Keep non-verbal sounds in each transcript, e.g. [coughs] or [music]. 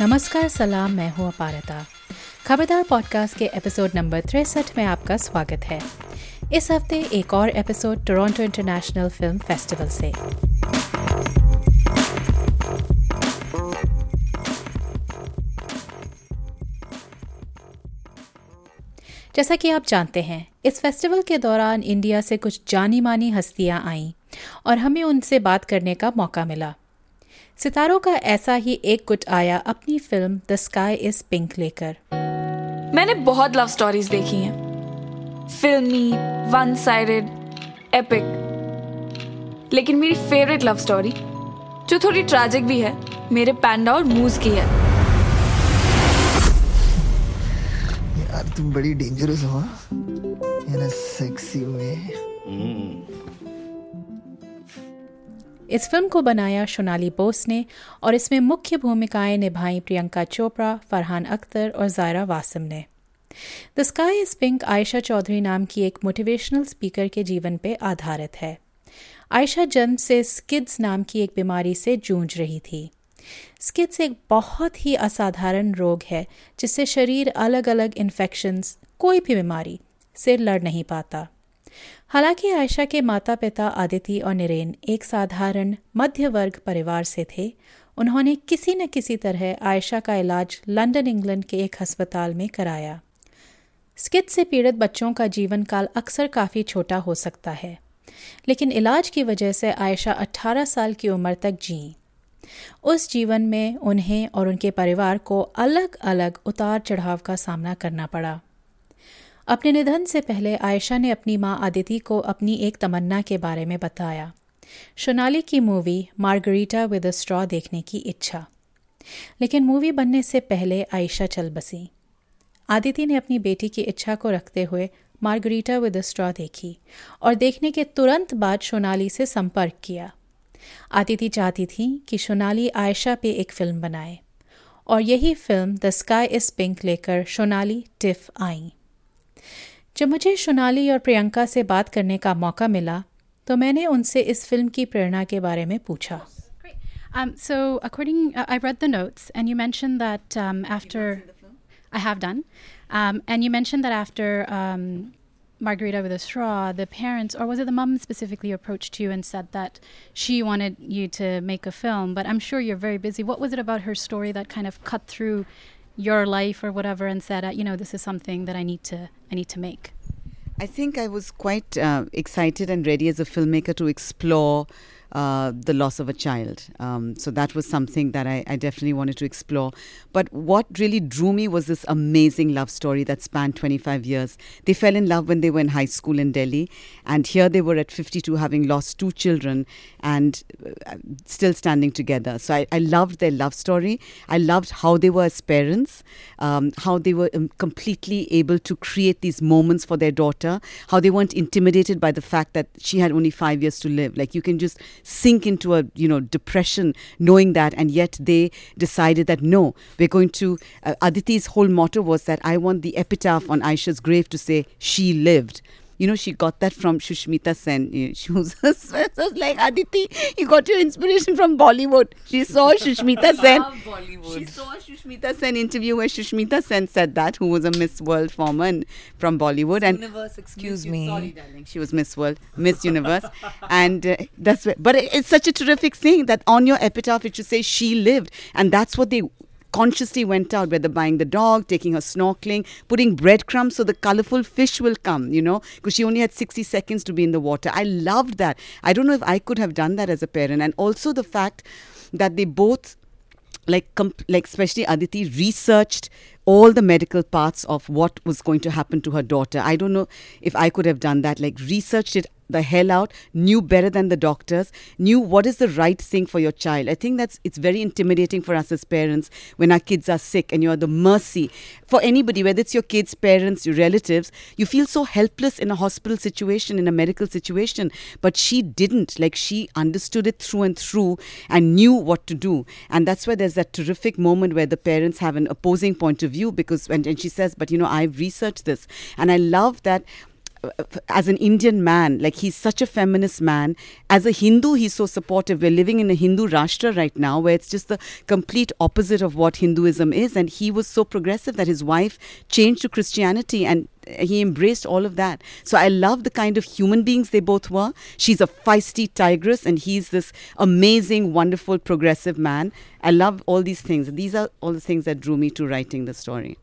नमस्कार, सलाम, मैं हूँ अपारता। खबरदार पॉडकास्ट के एपिसोड नंबर तिरसठ में आपका स्वागत है। इस हफ़्ते एक और episode Toronto International Film Festival से। जैसा कि आप जानते हैं, इस फेस्टिवल के दौरान इंडिया से कुछ जानी मानी हस्तियाँ आईं और हमें उनसे बात करने का मौका मिला। सितारों का ऐसा ही एक गुट आया अपनी film The Sky Is Pink लेकर। मैंने बहुत लव स्टोरीज देखी हैं। फिल्मी वन साइडेड एपिक लेकिन मेरी फेवरेट लव स्टोरी जो थोड़ी ट्रैजिक भी है मेरे पैंडा और मूज की है। यार तुम बड़ी डेंजरस हो इन सेक्सी वे इस फ़िल्म को बनाया सोनाली बोस ने और इसमें मुख्य भूमिकाएँ निभाई प्रियंका चोपड़ा, फरहान अख्तर और जायरा वासिम ने। The Sky Is Pink Aisha Chaudhary नाम की एक मोटिवेशनल स्पीकर के जीवन पर आधारित है। आयशा जन्म से स्किड्स नाम की एक बीमारी से जूझ रही थी। स्किड्स एक बहुत ही असाधारण रोग है, जिससे शरीर अलग अलग इन्फेक्शंस कोई भी बीमारी, से लड़ नहीं पाता। हालाँकि आयशा के माता पिता आदिति और निरेन एक साधारण मध्य वर्ग परिवार से थे, उन्होंने किसी न किसी तरह आयशा का इलाज लंदन, इंग्लैंड के एक अस्पताल में कराया। स्किट से पीड़ित बच्चों का जीवन काल अक्सर काफ़ी छोटा हो सकता है, लेकिन इलाज की वजह से आयशा 18 साल की उम्र तक जी। उस जीवन में उन्हें और उनके परिवार को अलग अलग उतार चढ़ाव का सामना करना पड़ा। अपने निधन से पहले आयशा ने अपनी माँ आदिति को अपनी एक तमन्ना के बारे में बताया। सोनाली की movie Margarita with a straw देखने की इच्छा। लेकिन मूवी बनने से पहले आयशा चल बसी। आदिति ने अपनी बेटी की इच्छा को रखते हुए मार्गरीटा विद अ स्ट्रॉ देखी और देखने के तुरंत बाद सोनाली से संपर्क किया। आदिति चाहती थी कि सोनाली आयशा पे एक फ़िल्म बनाए और यही film The Sky Is Pink लेकर सोनाली टिफ आई। जब मुझे सोनाली और प्रियंका से बात करने का मौका मिला तो मैंने उनसे इस फिल्म की प्रेरणा के बारे में पूछा Um, so, according, uh, I read the notes, and you mentioned that um, after I have done, um, and you mentioned that after um, Margarita with a Straw, the parents, or was it the mom specifically, approached you and said that she wanted you to make a film. But I'm sure you're very busy. What was it about her story that kind of cut through your life or whatever and said, uh, you know, this is something that I need to I need to make? I think I was quite uh, excited and ready as a filmmaker to explore uh, the loss of a child. Um, so that was something that I, I, definitely wanted to explore. But what really drew me was this amazing love story that spanned 25 years. They fell in love when they were in high school in Delhi, and here they were at 52, having lost two children and uh, still standing together. So I, I, loved their love story. I loved how they were as parents, um, how they were um, completely able to create these moments for their daughter, how they weren't intimidated by the fact that she had only five years to live. Like you can just sink into a you know depression knowing that and yet they decided that no we're going to uh, aditi's whole motto was that i want the epitaph on aisha's grave to say she lived you know, she got that from Sushmita Sen. She was, [laughs] was like, Aditi, you got your inspiration from Bollywood. She saw [laughs] Sushmita Sen. Bollywood. She saw Sushmita Sen interview where Sushmita Sen said that, who was a Miss World former from Bollywood. Miss and Universe, excuse me. Sorry, darling. She was Miss World, Miss Universe. [laughs] and uh, that's where, but it's such a terrific thing that on your epitaph it should say she lived. And that's what they consciously went out, whether buying the dog, taking her snorkeling, putting breadcrumbs so the colorful fish will come, you know, because she only had 60 seconds to be in the water. I loved that. I don't know if I could have done that as a parent. And also the fact that they both like comp- like especially Aditi researched all the medical parts of what was going to happen to her daughter. I don't know if I could have done that, like researched it the hell out, knew better than the doctors, knew what is the right thing for your child. I think that's it's very intimidating for us as parents when our kids are sick and you're the mercy for anybody, whether it's your kids, parents, your relatives, you feel so helpless in a hospital situation, in a medical situation. But she didn't. Like she understood it through and through and knew what to do. And that's where there's that terrific moment where the parents have an opposing point of view because when and she says, But you know, I've researched this. And I love that as an Indian man, like he's such a feminist man. As a Hindu, he's so supportive. We're living in a Hindu Rashtra right now where it's just the complete opposite of what Hinduism is. And he was so progressive that his wife changed to Christianity and he embraced all of that. So I love the kind of human beings they both were. She's a feisty tigress, and he's this amazing, wonderful, progressive man. I love all these things. These are all the things that drew me to writing the story.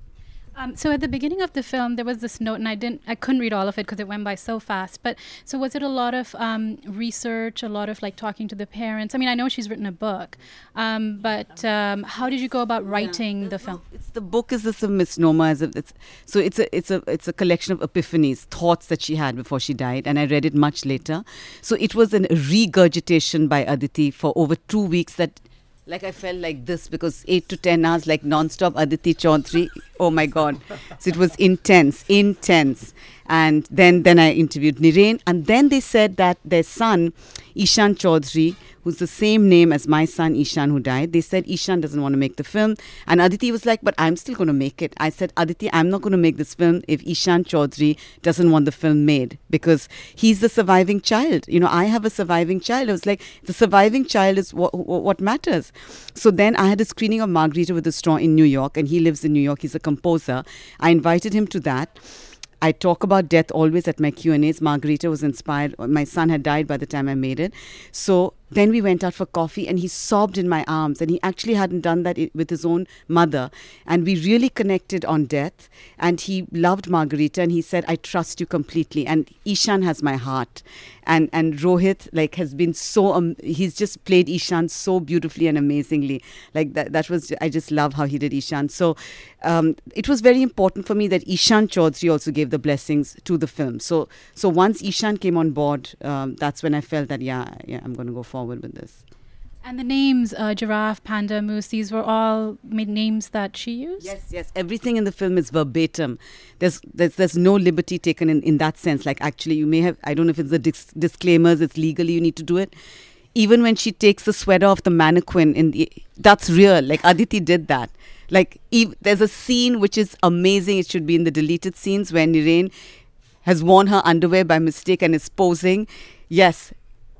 Um, so at the beginning of the film, there was this note, and I didn't, I couldn't read all of it because it went by so fast. But so was it a lot of um, research, a lot of like talking to the parents? I mean, I know she's written a book, um, but um, how did you go about writing yeah, the film? it's the book is this a misnomer, as if it's so it's a it's a it's a collection of epiphanies, thoughts that she had before she died, and I read it much later. So it was a regurgitation by Aditi for over two weeks that like I felt like this because eight to ten hours, like non-stop Aditi Chaudhary. Oh my God! So it was intense, intense. And then then I interviewed Niren, and then they said that their son, Ishan Chaudhary, who's the same name as my son Ishan who died. They said Ishan doesn't want to make the film. And Aditi was like, but I'm still going to make it. I said, Aditi, I'm not going to make this film if Ishan Chaudhary doesn't want the film made because he's the surviving child. You know, I have a surviving child. I was like, the surviving child is what, what matters. So then I had a screening of Margarita with the Straw in New York, and he lives in New York. He's a composer. I invited him to that. I talk about death always at my Q&As. Margarita was inspired. My son had died by the time I made it. So then we went out for coffee and he sobbed in my arms. And he actually hadn't done that with his own mother. And we really connected on death. And he loved Margarita and he said, I trust you completely. And Ishan has my heart and and Rohit like has been so um, he's just played Ishan so beautifully and amazingly. Like that that was I just love how he did Ishan. So um, it was very important for me that Ishan Chaudhary also gave the blessings to the film. So so once Ishan came on board, um, that's when I felt that yeah yeah I'm going to go forward with this. And the names, uh, giraffe, panda, moose, these were all names that she used? Yes, yes. Everything in the film is verbatim. There's, there's, there's no liberty taken in, in that sense. Like, actually, you may have, I don't know if it's the dis- disclaimers, it's legally you need to do it. Even when she takes the sweater off the mannequin, in the, that's real. Like, Aditi did that. Like, ev- there's a scene which is amazing. It should be in the deleted scenes where Niren has worn her underwear by mistake and is posing. Yes,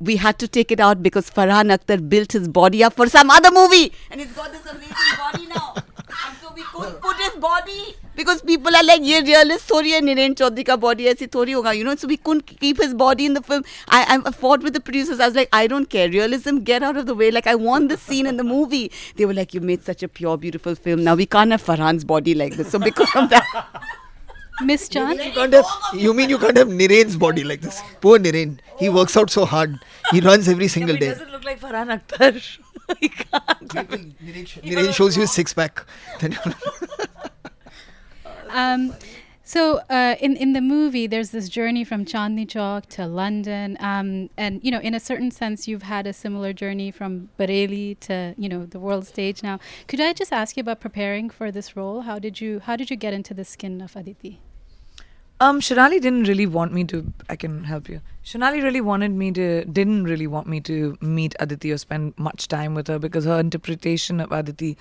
we had to take it out because Farhan Akhtar built his body up for some other movie. And he's got this amazing body now. And so we couldn't put his body because people are like, yeah, realist story and Niren Chaudhary ka body aisi thori you know. So we couldn't keep his body in the film. I, I fought with the producers. I was like, I don't care. Realism, get out of the way. Like, I want this scene in the movie. They were like, you made such a pure, beautiful film. Now we can't have Farhan's body like this. So because of that. Miss John? You, can't have, you mean you can't have Niren's body like this? Poor Niren. He works out so hard. He runs every single day. He doesn't look like Farhan Akhtar. [laughs] he can't. Niren shows you his six pack. um, so uh, in in the movie, there's this journey from Chandni Chowk to London, um, and you know, in a certain sense, you've had a similar journey from Bareilly to you know the world stage. Now, could I just ask you about preparing for this role? How did you how did you get into the skin of Aditi? Um, Shonali didn't really want me to. I can help you. Shonali really wanted me to. Didn't really want me to meet Aditi or spend much time with her because her interpretation of Aditi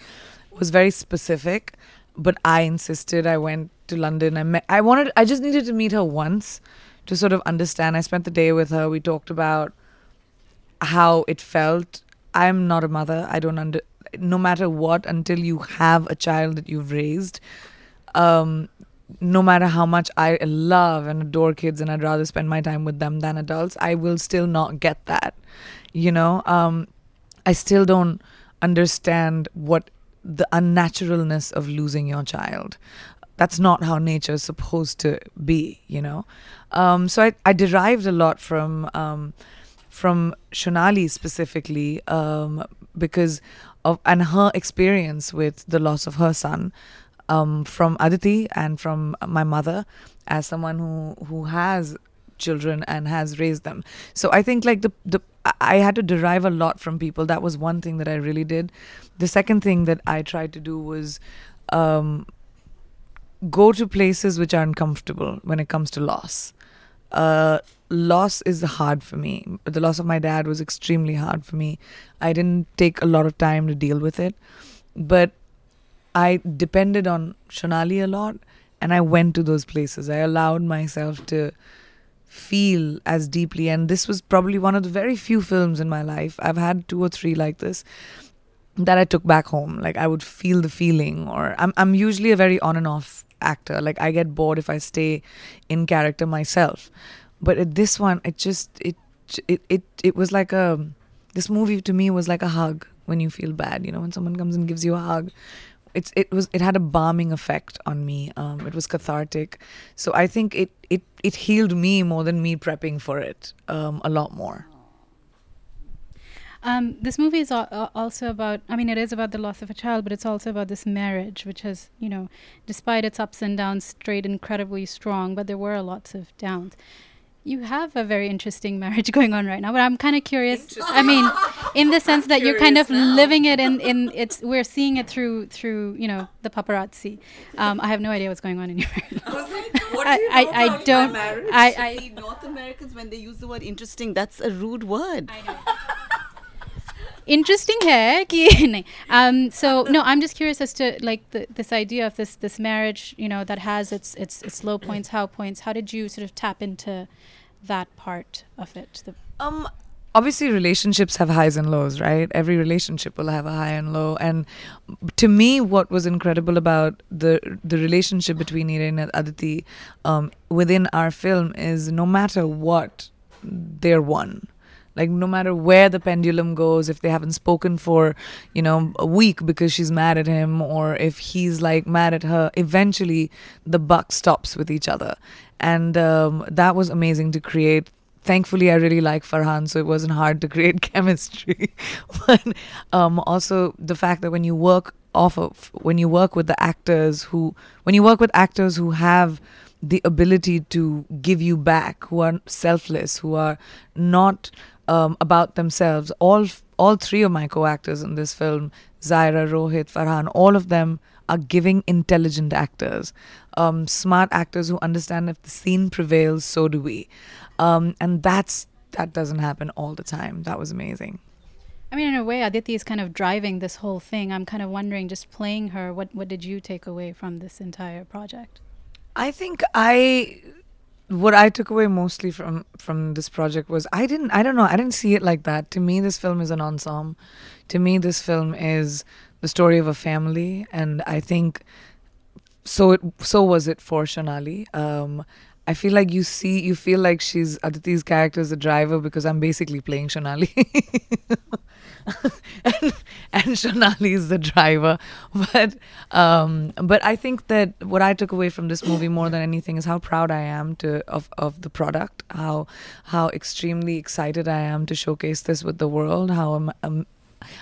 was very specific. But I insisted. I went to London. I met. I wanted. I just needed to meet her once to sort of understand. I spent the day with her. We talked about how it felt. I'm not a mother. I don't under. No matter what, until you have a child that you've raised, um, no matter how much I love and adore kids and I'd rather spend my time with them than adults, I will still not get that. You know, um, I still don't understand what the unnaturalness of losing your child. That's not how nature is supposed to be, you know. Um, so I, I derived a lot from um, from Shonali specifically um, because of and her experience with the loss of her son um, from Aditi and from my mother as someone who who has children and has raised them. So I think like the the I had to derive a lot from people. That was one thing that I really did. The second thing that I tried to do was um, go to places which are uncomfortable when it comes to loss. Uh, loss is hard for me. The loss of my dad was extremely hard for me. I didn't take a lot of time to deal with it, but I depended on Shonali a lot and I went to those places. I allowed myself to feel as deeply. And this was probably one of the very few films in my life. I've had two or three like this that I took back home. Like I would feel the feeling, or I'm I'm usually a very on and off actor. Like I get bored if I stay in character myself. But at this one, it just it it it it was like a this movie to me was like a hug when you feel bad. You know, when someone comes and gives you a hug. It's it was it had a balming effect on me. Um, it was cathartic, so I think it it it healed me more than me prepping for it. Um, a lot more. Um, this movie is al- also about, I mean, it is about the loss of a child, but it's also about this marriage, which has, you know, despite its ups and downs, stayed incredibly strong, but there were lots of downs. You have a very interesting marriage [laughs] going on right now, but I'm kind of curious. I mean, [laughs] in the sense that you're kind of living it in, in it's we're seeing it through through you know the paparazzi. Um, I have no idea what's going on in your marriage. I, I, I don't. I, I See, North Americans, when they use the word interesting, that's a rude word interesting hai [laughs] ki um, so no i'm just curious as to like the, this idea of this this marriage you know that has its its its low points how points. How did you sort of tap into that part of it? The um obviously relationships have highs and lows right? Every relationship will have a high and low. And to me what was incredible about the the relationship between Irene and Aditi um, within our film is no matter what they're one. Like no matter where the pendulum goes, if they haven't spoken for, you know, a week because she's mad at him, or if he's like mad at her, eventually the buck stops with each other, and um, that was amazing to create thankfully I really like Farhan, so it wasn't hard to create [laughs] chemistry. but um, also the fact that when you work off of when you work with the actors who when you work with actors who have the ability to give you back, who are selfless, who are not um, about themselves. All all three of my co-actors in this film, Zaira, Rohit, Farhan, all of them are giving intelligent actors, um, smart actors who understand if the scene prevails, so do we, um, and that's that doesn't happen all the time. That was amazing. i mean in a way aditi is kind of driving this whole thing i'm kind of wondering just playing her what what did you take away from this entire project I think I what I took away mostly from from this project was I didn't I don't know I didn't see it like that. To me, this film is an ensemble. To me, this film is the story of a family, and I think so. It so was it for Shonali. Um, I feel like you see you feel like she's Aditi's character is a driver because I'm basically playing Shonali. [laughs] [laughs] and, and Shonali is the driver. [laughs] But um, but I think that what I took away from this movie more than anything is how proud I am to of, of the product, how how extremely excited I am to showcase this with the world, how um, um,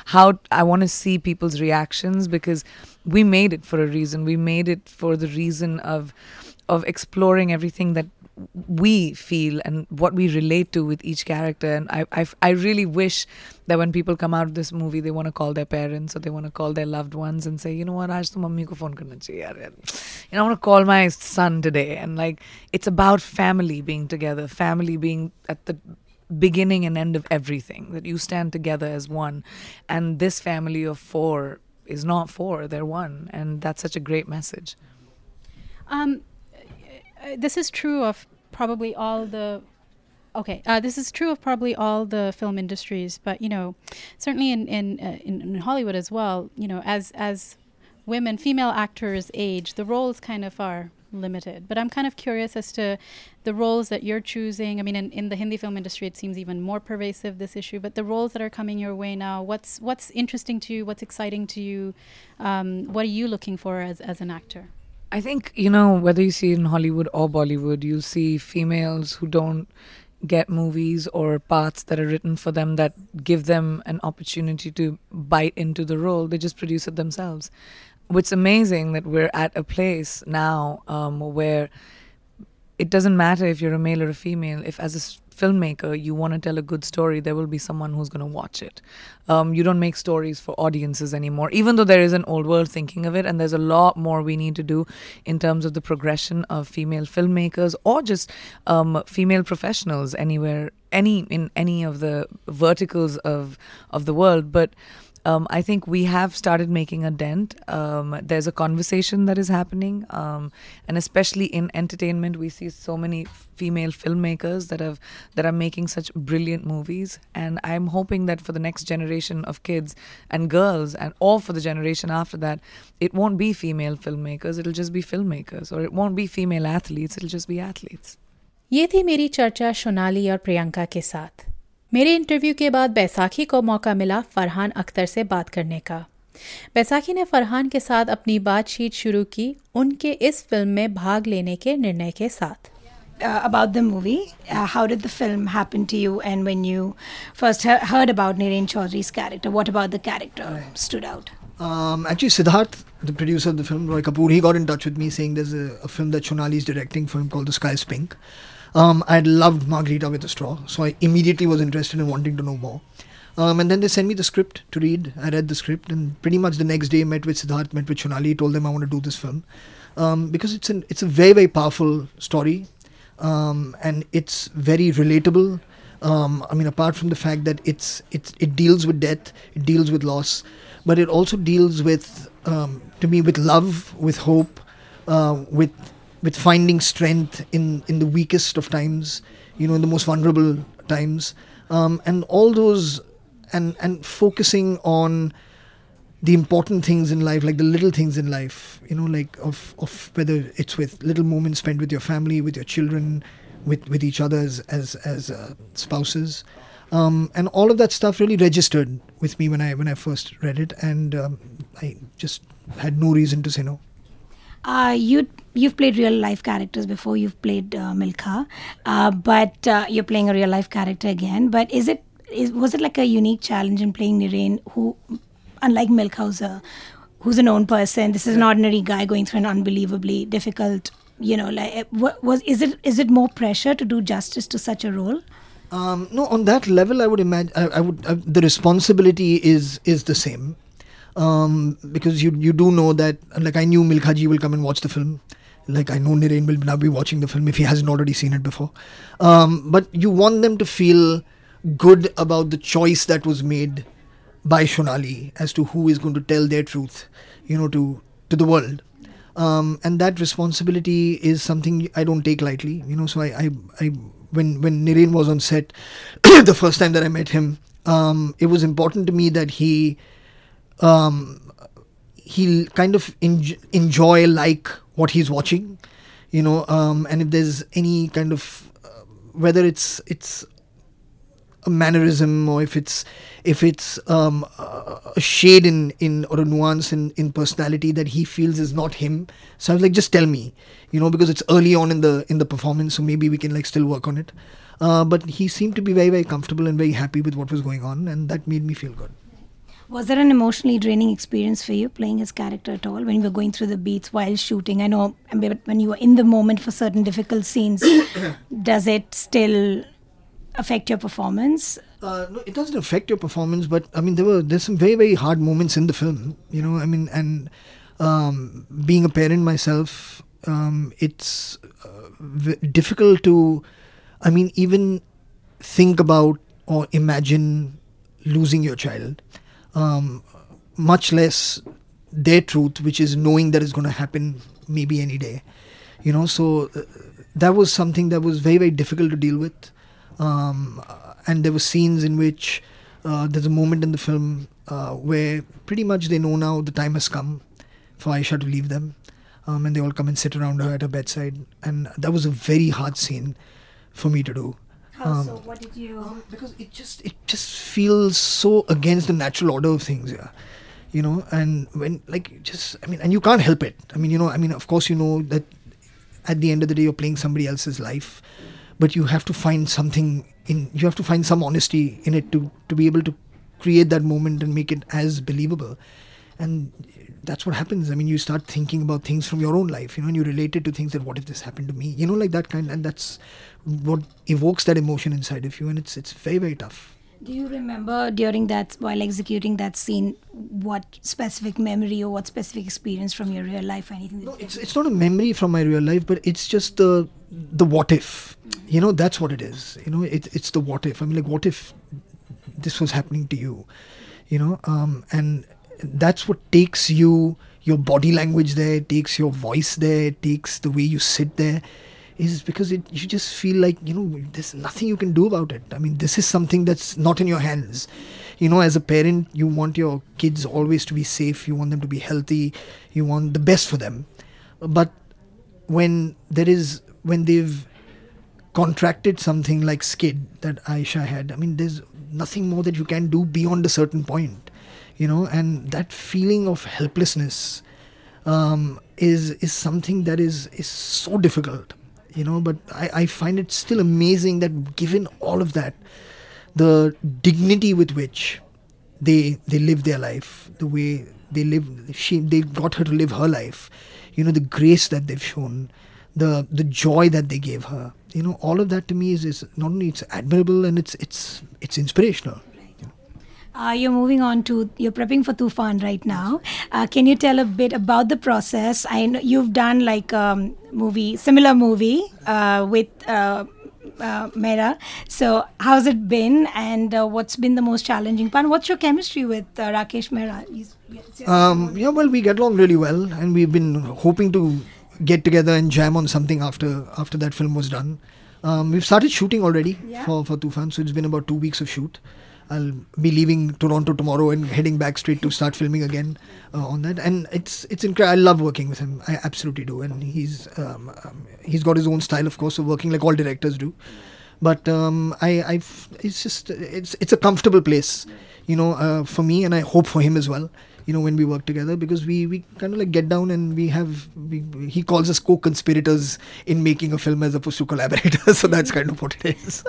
how I want to see people's reactions because we made it for a reason. We made it for the reason of of exploring everything that we feel and what we relate to with each character. And I, I i really wish that when people come out of this movie they want to call their parents or they want to call their loved ones and say you know what? Aaj to mummy ko phone karna chahiye you know i want to call my son today. And like it's about family being together family being at the beginning and end of everything that you stand together as one. And this family of four is not four they're one. And that's such a great message. Um, uh, this is true of probably all the. Okay, uh, this is true of probably all the film industries, but you know, certainly in in, uh, in in Hollywood as well. You know, as as women, female actors age, the roles kind of are limited. But I'm kind of curious as to the roles that you're choosing. I mean, in, in the Hindi film industry, it seems even more pervasive this issue. But the roles that are coming your way now, what's what's interesting to you? What's exciting to you? Um, what are you looking for as as an actor? I think, you know, whether you see in Hollywood or Bollywood, you see females who don't get movies or parts that are written for them that give them an opportunity to bite into the role. They just produce it themselves. It's amazing that we're at a place now um, where it doesn't matter if you're a male or a female. If as a filmmaker you want to tell a good story, there will be someone who's going to watch it. Um, you don't make stories for audiences anymore, even though there is an old world thinking of it, and there's a lot more we need to do in terms of the progression of female filmmakers or just um, female professionals anywhere, any in any of the verticals of of the world. But um, I think we have started making a dent. Um, there's a conversation that is happening, um, and especially in entertainment, we see so many female filmmakers that have that are making such brilliant movies. And I'm hoping that for the next generation of kids and girls, and or for the generation after that, it won't be female filmmakers. It'll just be filmmakers, or it won't be female athletes. It'll just be athletes. ये थी मेरी चर्चा सोनाली और प्रियंका के साथ मेरे interview के बाद बैसाखी को मौका मिला फरहान अख्तर से बात करने का बैसाखी ने फरहान के साथ अपनी बातचीत शुरू की उनके इस फ़िल्म में भाग लेने के निर्णय के साथ Uh, about the movie. Uh, how did the film happen to you? And when you first he- heard about Niren Chaudhary's character, what about the character right. stood out? Um, actually, Siddharth, the producer of the film, Roy Kapoor, he got in touch with me saying there's a, a film that Shonali is directing for him called The Sky is Pink. Um, I'd loved Margarita with a Straw, so I immediately was interested in wanting to know more. Um, and then they sent me the script to read. I read the script, and pretty much the next day, met with Siddharth, met with Shonali, told them I want to do this film um, because it's an it's a very very powerful story, um, and it's very relatable. Um, I mean, apart from the fact that it's it's it deals with death, it deals with loss, but it also deals with um, to me with love, with hope, uh, with with finding strength in in the weakest of times, you know, in the most vulnerable times, um, and all those, and and focusing on the important things in life, like the little things in life, you know, like of of whether it's with little moments spent with your family, with your children, with with each other as as, as uh, spouses. Um, and all of that stuff really registered with me when I when I first read it, and um, I just had no reason to say no. Uh, you you've played real life characters before. You've played uh, Milkha, uh, but uh, you're playing a real life character again. But is it is, was it like a unique challenge in playing Niren, who, unlike Milkha, who's a who's a known person, this is an ordinary guy going through an unbelievably difficult. You know, like eh, what was is it is it more pressure to do justice to such a role? Um, no, on that level, I would imagine I, I would uh, the responsibility is is the same um, because you you do know that like I knew Milkhaji will come and watch the film. Like I know Niren will now be watching the film if he hasn't already seen it before. Um, but you want them to feel good about the choice that was made by Shonali as to who is going to tell their truth, you know, to to the world. Um, and that responsibility is something I don't take lightly, you know. So I, I, I when when Niren was on set, [coughs] the first time that I met him, um, it was important to me that he um, he'll kind of enj- enjoy like what he's watching, you know. Um, and if there's any kind of uh, whether it's it's a mannerism or if it's if it's um, a shade in in or a nuance in in personality that he feels is not him so i was like just tell me you know because it's early on in the in the performance so maybe we can like still work on it uh, but he seemed to be very very comfortable and very happy with what was going on and that made me feel good Was there an emotionally draining experience for you playing his character at all when you were going through the beats while shooting? I know but when you were in the moment for certain difficult scenes, [coughs] does it still affect your performance? Uh, no, it doesn't affect your performance, but I mean, there were there's some very very hard moments in the film. You know, I mean, and um, being a parent myself, um, it's uh, v- difficult to, I mean, even think about or imagine losing your child. Um, much less their truth, which is knowing that it's going to happen maybe any day. You know, so uh, that was something that was very very difficult to deal with. Um, and there were scenes in which uh, there's a moment in the film uh, where pretty much they know now the time has come for Aisha to leave them, um, and they all come and sit around her at her bedside, and that was a very hard scene for me to do. How Um, so? What did you? Um, because it just it just feels so against the natural order of things, yeah. You know, and when like just I mean, and you can't help it. I mean, you know, I mean, of course, you know that at the end of the day, you're playing somebody else's life, but you have to find something in. You have to find some honesty in it to to be able to create that moment and make it as believable. And that's what happens. I mean, you start thinking about things from your own life, you know, and you relate it to things that what if this happened to me, you know, like that kind, and that's what evokes that emotion inside of you, and it's it's very very tough. Do you remember during that, while executing that scene, what specific memory or what specific experience from your real life or anything? No, it's it's not a memory from my real life, but it's just the the what if. You know, that's what it is. You know, it, it's the what if. I mean, like, what if this was happening to you? you know, um, and that's what takes you your body language there, takes your voice there, takes the way you sit there. Is because it you just feel like you know there's nothing you can do about it. I mean, this is something that's not in your hands. You know, as a parent, you want your kids always to be safe. You want them to be healthy. You want the best for them. But when there is when they've contracted something like SCID that Aisha had, I mean, there's nothing more that you can do beyond a certain point, you know, and that feeling of helplessness um, is is something that is is so difficult, you know. But I, I find it still amazing that given all of that, the dignity with which they they live their life, the way they live, she they got her to live her life, you know, the grace that they've shown, the the joy that they gave her you know all of that to me is, is not only it's admirable and it's it's it's inspirational uh, you're moving on to you're prepping for Toofaan right now. Uh, can you tell a bit about the process? I know you've done like um, movie similar movie uh, with uh, uh, Mehra. So how's it been, and uh, what's been the most challenging part? What's your chemistry with uh, Rakeysh Mehra? Um, yeah, well, we get along really well, and we've been hoping to get together and jam on something after after that film was done. Um, we've started shooting already Yeah. for for Toofaan, so it's been about two weeks of shoot. I'll be leaving Toronto tomorrow and heading back straight to start filming again uh, on that. And it's it's incredible. I love working with him. I absolutely do. And he's um, um, he's got his own style, of course, of working like all directors do. But um, I I've it's just it's it's a comfortable place, you know, uh, for me, and I hope for him as well. You know, when we work together, because we we kind of like get down and we have we, he calls us co-conspirators in making a film as opposed to collaborators. [laughs] so that's kind of what it is.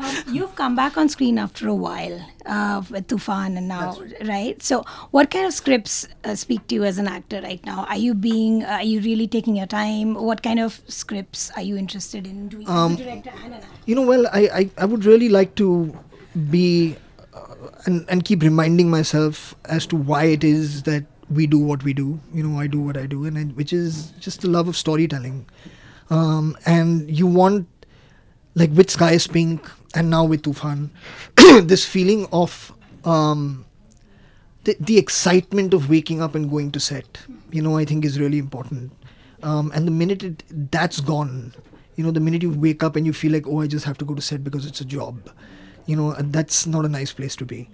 Um, you've come back on screen after a while uh, with Toofaan and now, right. So, what kind of scripts uh, speak to you as an actor right now? Are you being, uh, are you really taking your time? What kind of scripts are you interested in doing Um, as a director and an actor? You know, well, I, I, I would really like to be uh, and, and keep reminding myself as to why it is that we do what we do. You know, I do what I do, and I, which is just the love of storytelling. Um, and you want, like with Sky is Pink and now with Toofaan, [coughs] this feeling of um, the, the excitement of waking up and going to set, you know, I think is really important. Um, and the minute it, that's gone, you know, the minute you wake up and you feel like, oh, I just have to go to set because it's a job, you know, that's not a nice place to be.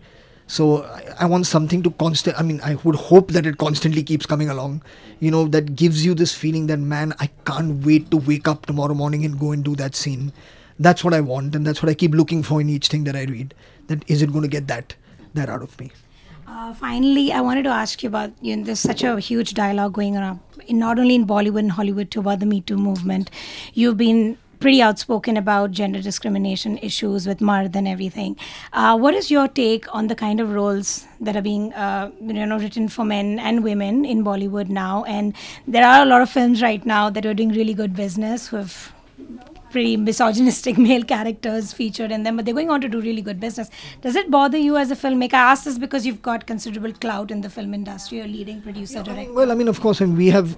So I, I want something to constant. I mean, I would hope that it constantly keeps coming along, you know, that gives you this feeling that man, I can't wait to wake up tomorrow morning and go and do that scene. That's what I want, and that's what I keep looking for in each thing that I read. That is it going to get that that out of me? Uh, finally, I wanted to ask you about you know, there's such a huge dialogue going in, not only in Bollywood and Hollywood, too, about the Me Too movement. You've been pretty outspoken about gender discrimination issues with Mard and everything. Uh, what is your take on the kind of roles that are being uh, you know written for men and women in Bollywood now? And there are a lot of films right now that are doing really good business with pretty misogynistic [laughs] male characters featured in them, but they're going on to do really good business. Does it bother you as a filmmaker? I ask this because you've got considerable clout in the film industry, you're a leading producer, director. Well, I mean, of course, I mean, we have,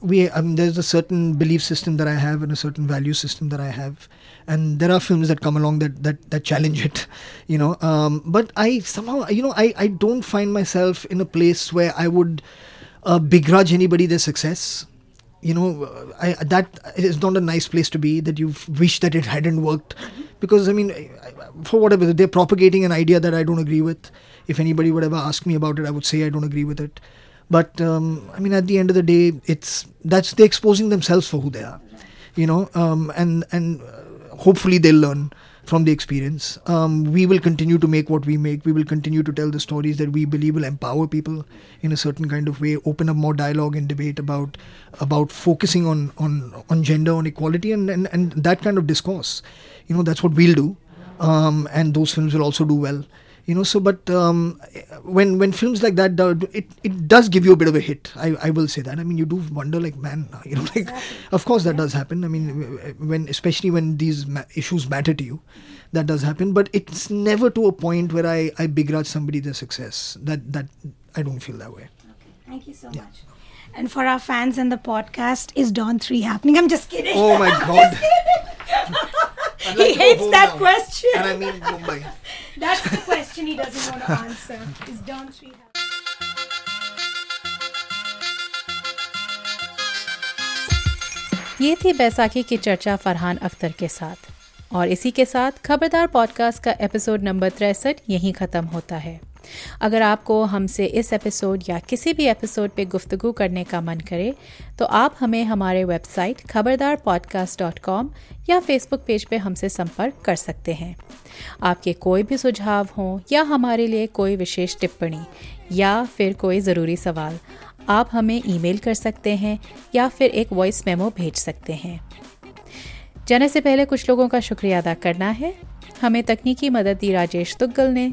we I mean, there's a certain belief system that I have and a certain value system that I have, and there are films that come along that that that challenge it, [laughs] you know. Um, but I somehow, you know, I I don't find myself in a place where I would uh, begrudge anybody their success. You know, I that is not a nice place to be. That you wish that it hadn't worked, because I mean, for whatever they're propagating an idea that I don't agree with. If anybody would ever ask me about it, I would say I don't agree with it. But um, I mean, at the end of the day, it's that's they're exposing themselves for who they are, you know. Um, and and uh, hopefully they'll learn from the experience. Um, we will continue to make what we make. We will continue to tell the stories that we believe will empower people in a certain kind of way, open up more dialogue and debate about about focusing on on on gender, on equality, and and, and that kind of discourse. You know, that's what we'll do, um, and those films will also do well you know so but um, when when films like that it it does give you a bit of a hit I, I will say that. I mean you do wonder like man [laughs] you know like of course that does happen. I mean when especially when these ma- issues matter to you that does happen. But it's never to a point where i i begrudge somebody their success. That that i don't feel that way. Okay. Thank you so much. And for our fans and the podcast, is Don 3 happening? I'm just kidding. oh my [laughs] god I'd like he hates that now. question. And I mean Mumbai. That's the question he doesn't want to answer. Is don't we have? ये थी बैसाखी की चर्चा फरहान अख्तर के साथ और इसी के साथ खबरदार पॉडकास्ट का एपिसोड नंबर तिरसठ यहीं ख़त्म होता है अगर आपको हमसे इस एपिसोड या किसी भी एपिसोड पे गुफ्तगू करने का मन करे तो आप हमें हमारे website Khabardar podcast dot com या फेसबुक पेज पे हमसे संपर्क कर सकते हैं। आपके कोई भी सुझाव हों या हमारे लिए कोई विशेष टिप्पणी या फिर कोई ज़रूरी सवाल, आप हमें ईमेल कर सकते हैं या फिर एक वॉइस मेमो भेज सकते हैं। जाने से पहले कुछ लोगों का शुक्रिया अदा करना है। हमें तकनीकी मदद दी राजेश तुग्गल ने।